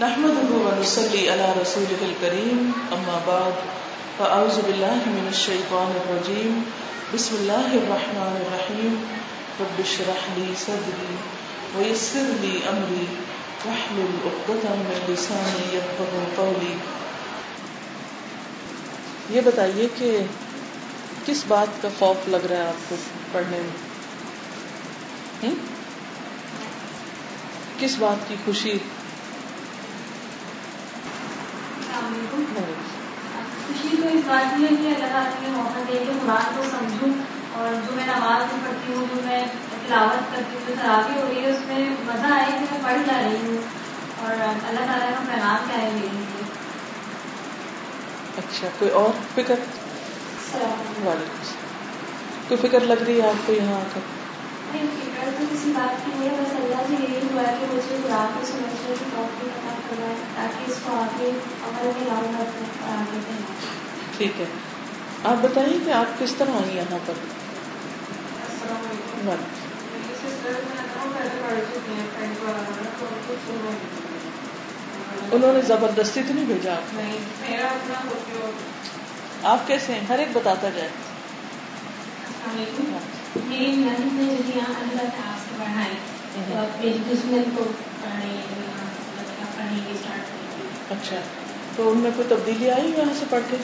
نحمده ونصلي على رسوله الكريم اما بعد فاعوذ بالله من الشيطان الرجيم. بسم الله الرحمن الرحيم. رب اشرح لي صدري ويسر لي امري واحلل عقدة من لساني يفقهوا قولي. یہ بتائیے کہ کس بات کا خوف لگ رہا ہے آپ کو پڑھنے میں؟ کس بات کی خوشی خوشی تو اس بات کی ہے کہ اللہ تعالیٰ نے موقع دے کہ قرآن کو سمجھوں اور جو میں نماز میں پڑھتی ہوں جو میں تلاوت کرتی ہوں جو ہو رہی ہے اس میں مزہ آئے کہ میں پڑھ جا رہی ہوں اور اللہ تعالیٰ کا پیغام کیا ہے میرے لیے۔ اچھا کوئی اور فکر؟ وعلیکم کوئی فکر لگ رہی ہے آپ کو یہاں آ کر؟ نہیں فکر تو کسی بات کی نہیں ہے بس ہوا ہے کہ مجھے قرآن کو سمجھنے کی توفیق عطا کرنا ہے تاکہ اس کو آگے عمل میں لاؤں اور آگے ٹھیک ہے۔ آپ بتائیے کہ آپ کس طرح آئی یہاں پر؟ السلام علیکم۔ وعلیکم میری سسٹر میں تو پہلے پڑھ چکی ہیں فرینڈ وغیرہ تو ان کو چھوڑ انہوں نے زبردستی تو نہیں بھیجا؟ آپ نہیں میرا اپنا ہوتی ہو آپ کیسے ہیں؟ ہر ایک بتاتا جائے۔ السلام علیکم۔ میری نند نے یہاں اللہ تعالیٰ سے اب میری دشمن کو کی اچھا۔ تو ان میں کوئی تبدیلی آئی یہاں سے پڑھ کے؟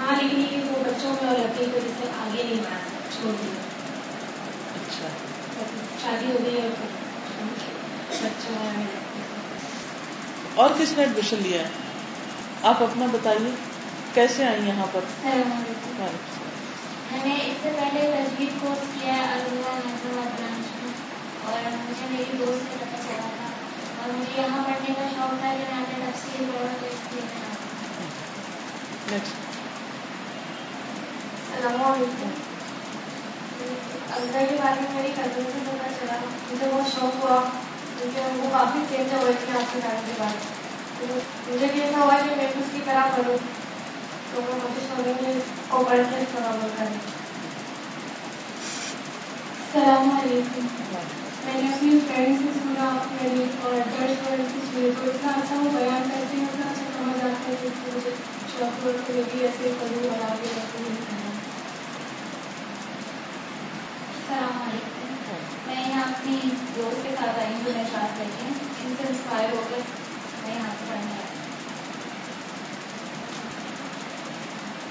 ہاں لیکن یہ وہ بچوں میں اور لڑکے سے آگے نہیں بڑھا چھوڑ دیا۔ اچھا۔ شادی ہو گئی اور اور کس نے ایڈمیشن لیا ہے؟ آپ اپنا بتائیے کیسے آئی یہاں پر؟ میں نے اس سے پہلے تجویز کورس کیا ہے الحمد حیدرآباد برانچ میں اور مجھے میری دوست سے پتہ چلا تھا اور مجھے یہاں پڑھنے کا شوق تھا کہ میں اپنے تفصیل اور نیکسٹ السلام علیکم اللہ کے بارے میں میری کزن سے پتہ چلا مجھے بہت شوق ہوا کیونکہ وہ کافی چینج ہو گئی تھی آپ کے ٹائم کے بعد مجھے بھی ایسا ہوا کہ میں بھی اس کی طرح کروں تو وہ کوشش کروں گی کو پڑھ کے برابر کریں السلام علیکم میں نے اپنی فرینڈ سے سنا میری اور چرچ فرینڈ سے سنی تو اتنا اچھا وہ بیان کرتے ہیں اتنا اچھا سمجھ آتا ہے کہ مجھے شوق ہو کہ میں بھی ایسے کروں اور آگے ایسے ہی کروں السلام علیکم میں یہاں اپنی دوست کے ساتھ آئی ہوں جو میں ساتھ رہتی ہوں ان سے انسپائر ہو کر میں یہاں سے پڑھنے آئی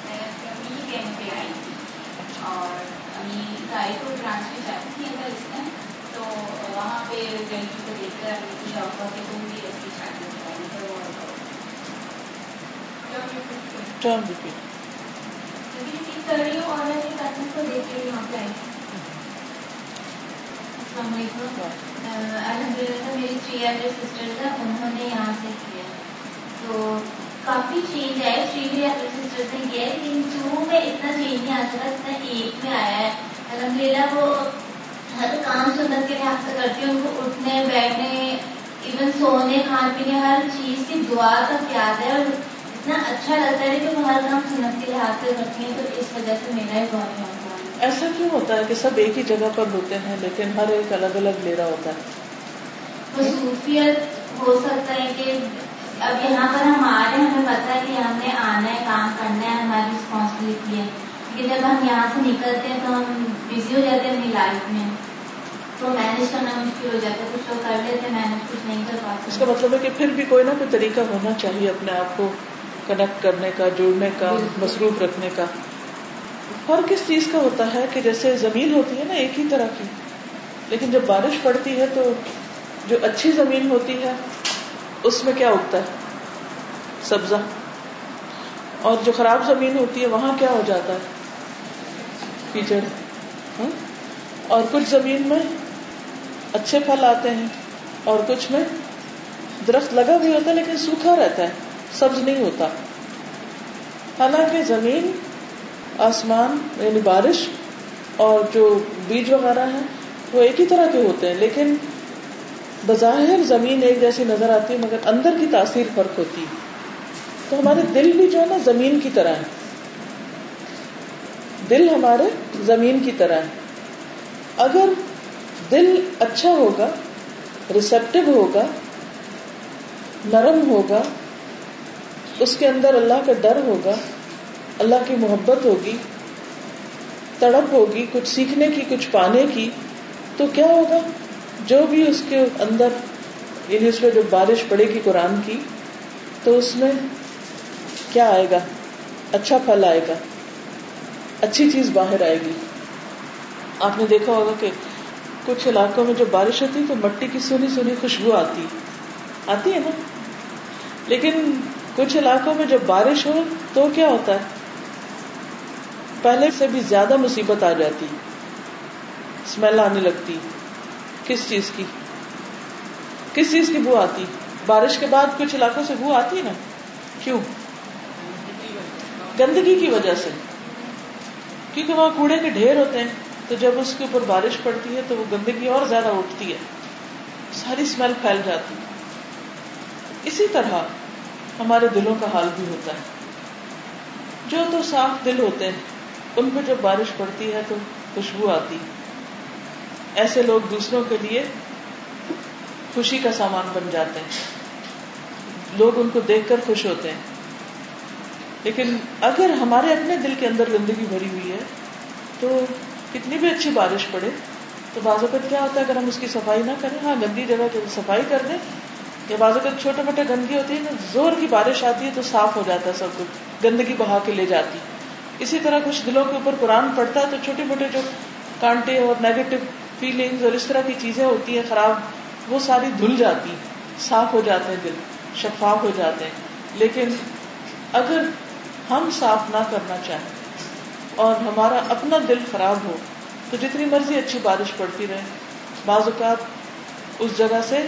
میں امی کے یہاں پہ آئی تھی اور امی گائے کو برانچ میں جاتی تھی اگر اس میں وہاں پہ لڑکی کو دیکھ کر شوق ہوا کہ تم بھی ایسی شادی کرانی وہ ٹرم ریپیٹ ریپیٹ کر رہی ہوں اور میں کو دیکھ السلام علیکم الحمد للہ میری تھری ایلڈر سسٹرز ہیں انہوں نے یہاں سے کیا تو کافی چینج تھری ایلڈر سسٹرز نے کیا ہے لیکن ٹو میں اتنا چینج نہیں آ سکا ایک میں آیا ہے الحمد للہ وہ ہر کام سنت کے لحاظ سے کرتی ہیں ان کو اٹھنے بیٹھنے ایون سونے کھان پینے ہر چیز کی دعا تک یاد ہے اور اتنا اچھا لگتا ہے کہ وہ ہر کام سنت کے لحاظ سے کرتی ہیں تو اس وجہ سے میرا بہت ہوا ایسا کیوں ہوتا ہے کہ سب ایک ہی جگہ پر ہوتے ہیں لیکن ہر ایک الگ الگ لے رہا ہوتا ہے؟ مصروفیت ہو سکتا ہے کہ اب یہاں پر ہم آ رہے ہیں ہمیں پتا ہے کہ ہم نے آنا ہے کام کرنا ہے ہماری رسپانسبلٹی ہے۔ لیکن جب ہم یہاں سے نکلتے ہیں تو ہم بزی ہو جاتے ہیں اپنی لائف میں۔ تو مینیج کرنا مشکل ہو جاتا ہے کچھ لوگ کر لیتے ہیں مینیج کچھ نہیں کر اس کا مطلب ہے کہ پھر بھی کوئی نہ کوئی طریقہ ہونا چاہیے اپنے آپ کو کنیکٹ کرنے کا جوڑنے کا۔ مصروف رکھنے کا۔ فرق کس چیز کا ہوتا ہے کہ جیسے زمین ہوتی ہے نا ایک ہی طرح کی لیکن جب بارش پڑتی ہے تو جو اچھی زمین ہوتی ہے اس میں کیا اگتا ہے؟ سبزہ۔ اور جو خراب زمین ہوتی ہے وہاں کیا ہو جاتا ہے؟ کیچڑ۔ ہاں؟ اور کچھ زمین میں اچھے پھل آتے ہیں اور کچھ میں درخت لگا بھی ہوتا ہے لیکن سوکھا رہتا ہے، سبز نہیں ہوتا۔ حالانکہ زمین، آسمان یعنی بارش اور جو بیج وغیرہ ہیں، وہ ایک ہی طرح کے ہوتے ہیں، لیکن بظاہر زمین ایک جیسی نظر آتی ہے، مگر اندر کی تاثیر فرق ہوتی ہے۔ تو ہمارے دل بھی جو ہے نا، زمین کی طرح ہے۔ دل ہمارے زمین کی طرح ہے۔ اگر دل اچھا ہوگا ریسپٹیو ہوگا، نرم ہوگا، اس کے اندر اللہ کا ڈر ہوگا، اللہ کی محبت ہوگی، تڑپ ہوگی، کچھ سیکھنے کی، کچھ پانے کی، تو کیا ہوگا؟ جو بھی اس کے اندر یعنی اس میں جو بارش پڑے گی قرآن کی، تو اس میں کیا آئے گا؟ اچھا پھل آئے گا، اچھی چیز باہر آئے گی۔ آپ نے دیکھا ہوگا کہ کچھ علاقوں میں جو بارش ہوتی تو مٹی کی سنی سنی خوشبو آتی آتی ہے نا؟ لیکن کچھ علاقوں میں جب بارش ہو تو کیا ہوتا ہے؟ پہلے سے بھی زیادہ مصیبت آ جاتی اسمیل آنے لگتی، کس چیز کی؟ کس چیز کی بو آتی؟ بارش کے بعد کچھ علاقوں سے بو آتی ہے نا؟ کیوں؟ گندگی کی وجہ سے، کیونکہ وہاں کوڑے کے ڈھیر ہوتے ہیں۔ تو جب اس کے اوپر بارش پڑتی ہے تو وہ گندگی اور زیادہ اٹھتی ہے۔ ساری اسمیل پھیل جاتی اسی طرح ہمارے دلوں کا حال بھی ہوتا ہے۔ جو تو صاف دل ہوتے ہیں، ان پہ جب بارش پڑتی ہے تو خوشبو آتی ایسے لوگ دوسروں کے لیے خوشی کا سامان بن جاتے ہیں۔ لوگ ان کو دیکھ کر خوش ہوتے ہیں۔ لیکن اگر ہمارے اپنے دل کے اندر گندگی بھری ہوئی ہے تو کتنی بھی اچھی بارش پڑے تو بعض اوقات کیا ہوتا ہے، اگر ہم اس کی صفائی نہ کریں ہاں گندی جگہ جب صفائی کر دیں، یا بعض اوقات چھوٹے موٹے گندگی ہوتی ہے نا، زور کی بارش آتی ہے تو صاف ہو جاتا ہے سب کچھ، گندگی بہا کے لے جاتی اسی طرح کچھ دلوں کے اوپر قرآن پڑتا ہے تو چھوٹے موٹے جو کانٹے اور نیگیٹو فیلنگز اور اس طرح کی چیزیں ہوتی ہیں، خراب، وہ ساری دھل جاتی صاف ہو جاتے ہیں دل، شفاف ہو جاتے ہیں۔ لیکن اگر ہم صاف نہ کرنا چاہیں اور ہمارا اپنا دل خراب ہو تو جتنی مرضی اچھی بارش پڑتی رہے۔ بعض اوقات اس جگہ سے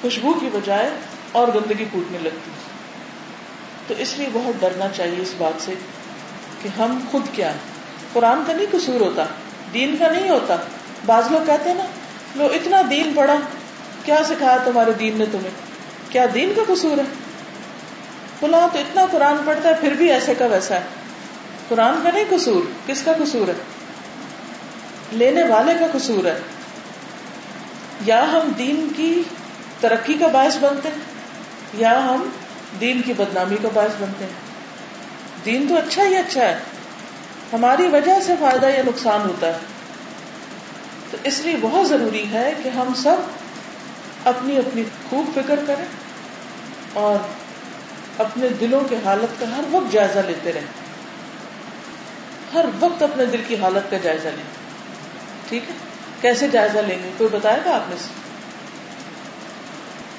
خوشبو کی بجائے اور گندگی پوٹنے لگتی۔ تو اس لیے بہت ڈرنا چاہیے اس بات سے کہ ہم خود کیا قرآن کا نہیں قصور ہوتا، دین کا نہیں ہوتا۔ بعض لوگ کہتے ہیں نا، لو اتنا دین پڑا کیا سکھایا تمہارے دین نے تمہیں؟ کیا دین کا قصور ہے؟ بلا تو اتنا قرآن پڑھتا ہے، پھر بھی ایسے کا ویسا ہے۔ قرآن کا نہیں قصور؟ کس کا قصور ہے؟ لینے والے کا قصور ہے۔ یا ہم دین کی ترقی کا باعث بنتے ہیں، یا ہم دین کی بدنامی کا باعث بنتے ہیں۔ دین تو اچھا ہی اچھا ہے۔ ہماری وجہ سے فائدہ یا نقصان ہوتا ہے۔ تو اس لیے بہت ضروری ہے کہ ہم سب اپنی اپنی خوب فکر کریں اور اپنے دلوں کے حالت کا ہر وقت جائزہ لیتے رہیں۔ ہر وقت اپنے دل کی حالت کا جائزہ لیں ٹھیک ہے کیسے جائزہ لیں گے؟ کوئی بتائے گا آپ نے سے؟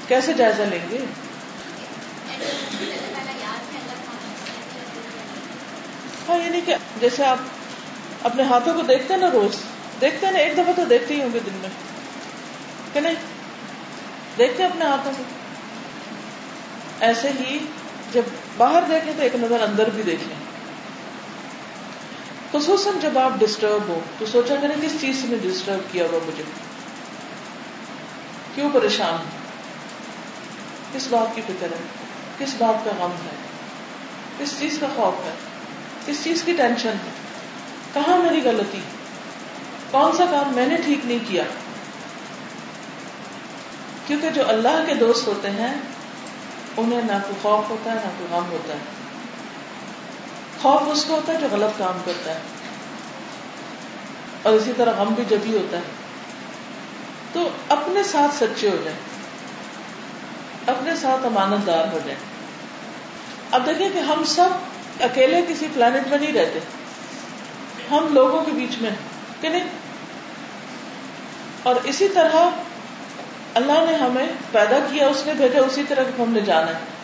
کیسے جائزہ لیں گے؟ ہاں یعنی کہ جیسے آپ اپنے ہاتھوں کو دیکھتے ہیں نا روز، دیکھتے ہیں نا، ایک دفعہ تو دیکھتے ہی ہوں گے دن میں، کہ نہیں؟ دیکھتے اپنے ہاتھوں کو۔ ایسے ہی جب باہر دیکھیں تو ایک نظر اندر بھی دیکھ لیں خصوصاً جب آپ ڈسٹرب ہو، تو سوچا کریں کس چیز سے میں ڈسٹرب کیا ہوا مجھے؟ کیوں پریشان؟ ہوں کس بات کی فکر ہے؟ کس بات کا غم ہے؟ کس چیز کا خوف ہے؟ کس چیز کی ٹینشن ہے؟ کہاں میری غلطی؟ کون سا کام میں نے ٹھیک نہیں کیا؟ کیونکہ جو اللہ کے دوست ہوتے ہیں، انہیں نہ کوئی خوف ہوتا ہے، نہ کوئی غم ہوتا ہے۔ خوف اس کو ہوتا ہے جو غلط کام کرتا ہے۔ اور اسی طرح غم بھی جب ہی ہوتا ہے۔ تو اپنے ساتھ سچے ہو جائیں۔ اپنے ساتھ امانت دار ہو جائیں۔ اب دیکھیں کہ ہم سب اکیلے کسی پلانٹ میں نہیں رہتے۔ ہم لوگوں کے بیچ میں کہ نہیں؟ اور اسی طرح اللہ نے ہمیں پیدا کیا، اس نے بھیجا، اسی طرح ہم نے جانا ہے۔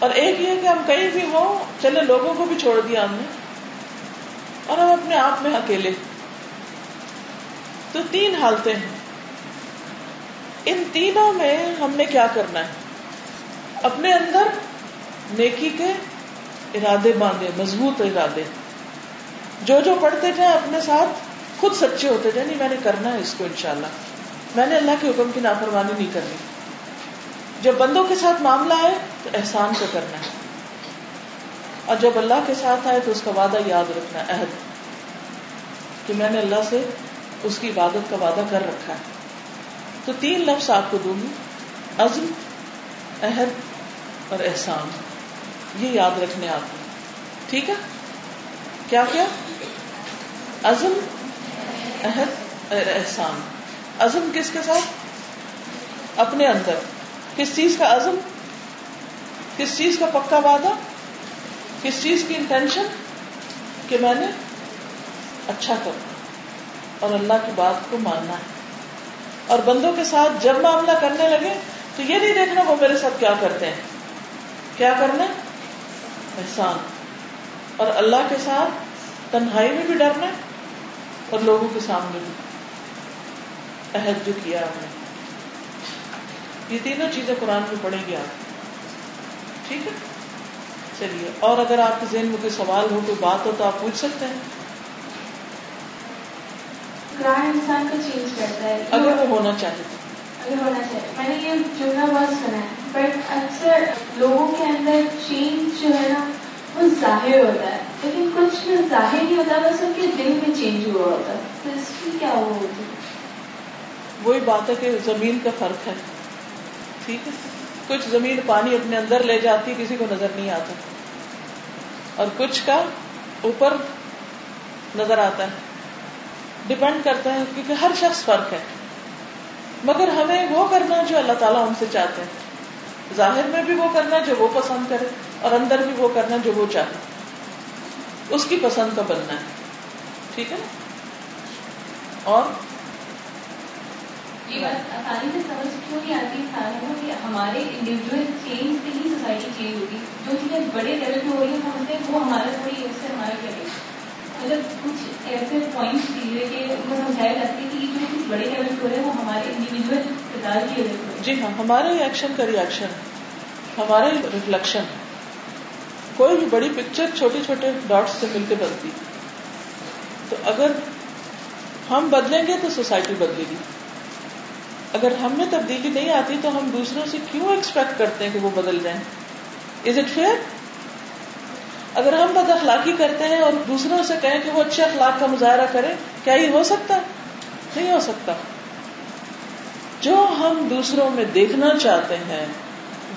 اور ایک یہ کہ ہم کہیں بھی ہوں، چلے لوگوں کو بھی چھوڑ دیا ہم نے۔ اور ہم اپنے آپ میں اکیلے۔ تو تین حالتیں ہیں۔ ان تینوں میں ہم نے کیا کرنا ہے؟ اپنے اندر نیکی کے ارادے باندھے، مضبوط ارادے۔ جو جو پڑھتے جائیں اپنے ساتھ، خود سچے ہوتے جائیں، نہیں، میں نے کرنا ہے اس کو انشاءاللہ۔ میں نے اللہ کے حکم کی نافرمانی نہیں کرنی۔ جب بندوں کے ساتھ معاملہ آئے تو احسان کو کرنا ہے۔ اور جب اللہ کے ساتھ آئے تو اس کا وعدہ یاد رکھنا ہے عہد۔ کہ میں نے اللہ سے اس کی عبادت کا وعدہ کر رکھا ہے۔ تو تین لفظ آپ کو دوں گی۔ عزم، عہد اور احسان۔ یہ یاد رکھنے آپ ٹھیک ہے؟ کیا کیا؟ عزم، عہد اور احسان۔ عزم کس کے ساتھ؟ اپنے اندر۔ کس چیز کا عزم؟ کس چیز کا پکا وعدہ؟ کس چیز کی انٹینشن کہ میں نے اچھا کروں اور اللہ کی بات کو ماننا ہے۔ اور بندوں کے ساتھ جب معاملہ کرنے لگے تو یہ نہیں دیکھنا وہ میرے ساتھ کیا کرتے ہیں۔ کیا کرنا؟ احسان۔ اور اللہ کے ساتھ تنہائی میں بھی ڈرنا اور لوگوں کے سامنے بھی۔ عہد جو کیا آپ نے۔ یہ تینوں چیزیں قرآن میں پڑھیں گی آپ۔ ٹھیک ہے؟ چلیے اور اگر آپ کے ذہن میں کوئی سوال ہو کوئی بات ہو تو آپ پوچھ سکتے ہیں۔ انسان کو چینج کرتا ہے۔ اگر وہ ہونا چاہے۔ تو اگر ہونا چاہیے میں نے یہ جملہ بہت سنا ہے بٹ اکثر لوگوں کے اندر چینج جو ہے نا وہ ظاہر ہوتا ہے۔ لیکن کچھ ظاہر نہیں ہوتا بس ان کے دل میں چینج ہوا ہوتا ہے۔ تو اس کی کیا وہ ہوتی وہی بات ہے کہ زمین کا فرق ہے۔ ٹھیک ہے؟ کچھ زمین پانی اپنے اندر لے جاتی، کسی کو نظر نہیں آتا۔ اور کچھ کا اوپر نظر آتا ہے۔ ڈپینڈ کرتا ہے، کیونکہ ہر شخص فرق ہے۔ مگر ہمیں وہ کرنا جو اللہ تعالیٰ ہم سے چاہتے ہیں۔ ظاہر میں بھی وہ کرنا جو وہ پسند کرے، اور اندر بھی وہ کرنا جو وہ چاہے۔ اس کی پسند کا بننا ہے۔ ٹھیک ہے اور یہ بات آسانی سے سمجھ کیوں نہیں آتی؟ انسانوں کہ ہمارے انڈیویجل چینج سے ہی سوسائٹی چینج ہوگی۔ جو چیزیں بڑے لیول پہ ہو رہی ہیں سمجھتے ہیں وہ ہمارا تھوڑی اس سے ہمارا کیا مطلب کچھ ایسے پوائنٹس دیے کہ ان کو سمجھایا جاتی ہے کہ یہ جو کچھ بڑے لیول پہ ہو رہے ہیں، وہ ہمارے انڈیویجل کردار کی وجہ سے۔ جی ہاں ہمارے ایکشن کا ریئیکشن ہمارے ریفلیکشن کوئی بھی بڑی پکچر چھوٹے چھوٹے ڈاٹس سے مل کے بنتی۔ تو اگر ہم بدلیں گے تو سوسائٹی بدلے گی۔ اگر ہم میں تبدیلی نہیں آتی تو ہم دوسروں سے کیوں ایکسپیکٹ کرتے ہیں کہ وہ بدل جائیں؟ از اٹ فیئر اگر ہم بد اخلاقی کرتے ہیں اور دوسروں سے کہیں کہ وہ اچھے اخلاق کا مظاہرہ کریں، کیا یہ ہو سکتا؟ ہے نہیں ہو سکتا۔ جو ہم دوسروں میں دیکھنا چاہتے ہیں،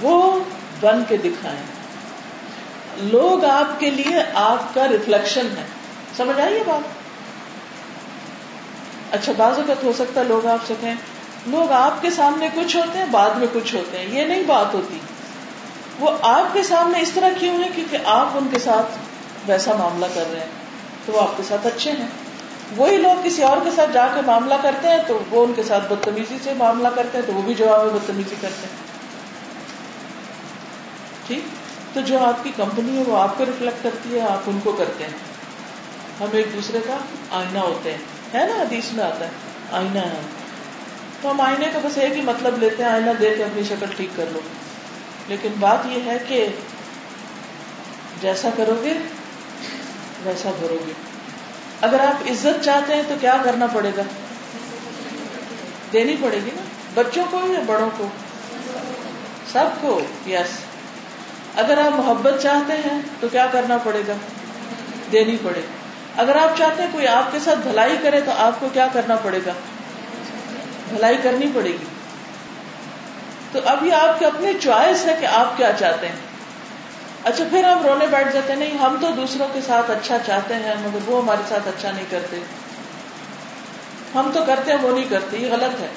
وہ بن کے دکھائیں۔ لوگ آپ کے لیے آپ کا ریفلیکشن ہے۔ سمجھ آئیے بات؟ اچھا بعض اوقات ہو سکتا ہے لوگ آپ سے کہیں لوگ آپ کے سامنے کچھ ہوتے ہیں، بعد میں کچھ ہوتے ہیں۔ یہ نہیں بات ہوتی۔ وہ آپ کے سامنے اس طرح کیوں ہے کیونکہ آپ ان کے ساتھ ویسا معاملہ کر رہے ہیں۔ تو وہ آپ کے ساتھ اچھے ہیں۔ وہی لوگ کسی اور کے ساتھ جا کے معاملہ کرتے ہیں، تو وہ ان کے ساتھ بدتمیزی سے معاملہ کرتے ہیں، تو وہ بھی جواب میں بدتمیزی کرتے ہیں۔ ٹھیک؟ تو جو آپ کی کمپنی ہے، وہ آپ کو ریفلیکٹ کرتی ہے، آپ ان کو کرتے ہیں۔ ہم ایک دوسرے کا آئینہ ہوتے ہیں۔ ہے نا؟ حدیث میں آتا ہے، آئینہ ہے۔ تو ہم آئینے کا بس ایک ہی مطلب لیتے ہیں، آئینہ دے کے اپنی شکل ٹھیک کر لو۔ لیکن بات یہ ہے کہ جیسا کرو گے، ویسا بھرو گے۔ اگر آپ عزت چاہتے ہیں تو کیا کرنا پڑے گا؟ دینی پڑے گی نا؟ بچوں کو یا بڑوں کو؟ سب کو، یس۔ اگر آپ محبت چاہتے ہیں تو کیا کرنا پڑے گا؟ دینی پڑے۔ گی اگر آپ چاہتے ہیں کوئی آپ کے ساتھ بھلائی کرے تو آپ کو کیا کرنا پڑے گا؟ بھلائی کرنی پڑے گی۔ تو اب یہ آپ کی اپنی چوائس ہے کہ آپ کیا چاہتے ہیں۔ اچھا پھر ہم رونے بیٹھ جاتے ہیں، نہیں، ہم تو دوسروں کے ساتھ اچھا چاہتے ہیں، مگر وہ ہمارے ساتھ اچھا نہیں کرتے۔ ہم تو کرتے ہیں، وہ نہیں کرتے، یہ غلط ہے۔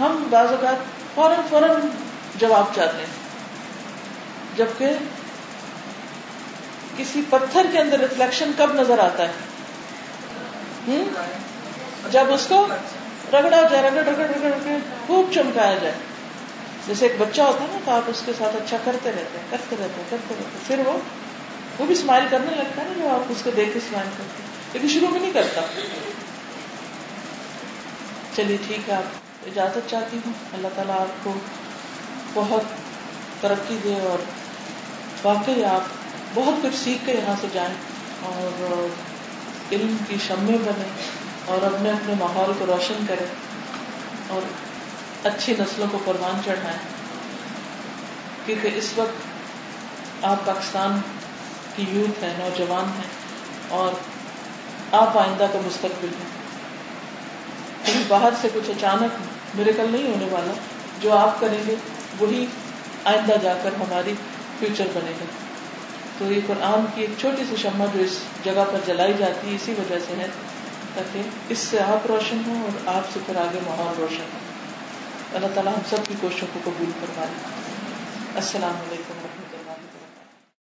ہم بعض اوقات فوراً فوراً جواب چاہتے ہیں۔ جبکہ کسی پتھر کے اندر ریفلیکشن کب نظر آتا ہے؟ جب اس کو رگڑا جائے رگڑ رگڑ رگڑ رگڑ خوب چمکایا جائے۔ جیسے ایک بچہ ہوتا ہے نا، تو آپ اس کے ساتھ اچھا کرتے رہتے ہیں، کرتے رہتے ہیں، کرتے رہتے ہیں۔ پھر وہ وہ بھی اسمائل کرنے لگتا ہے نا، جو آپ اس کو دیکھ کے اسمائل کرتے ہیں۔ لیکن شروع میں نہیں کرتا۔ چلیے ٹھیک ہے، آپ اجازت چاہتی ہوں۔ اللہ تعالیٰ آپ کو بہت ترقی دے اور واقعی آپ بہت کچھ سیکھ کے یہاں سے جائیں اور علم کی شمے بنے اور اپنے اپنے ماحول کو روشن کریں اور اچھی نسلوں کو قربان چڑھائیں کیونکہ اس وقت آپ پاکستان کی یوتھ ہے نوجوان ہیں اور آپ آئندہ کا مستقبل ہیں۔ باہر سے کچھ اچانک میرے کل نہیں ہونے والا، جو آپ کریں گے، وہی آئندہ جا کر ہماری فیوچر بنے گا۔ تو یہ قرآن کی ایک چھوٹی سی شمع جو اس جگہ پر جلائی جاتی ہے، اسی وجہ سے ہے۔ تاکہ اس سے آپ روشن ہوں اور آپ سے پھر آگے ماحول روشن ہو اللہ تعالیٰ ہم سب کی کوششوں کو قبول کروائے السلام علیکم۔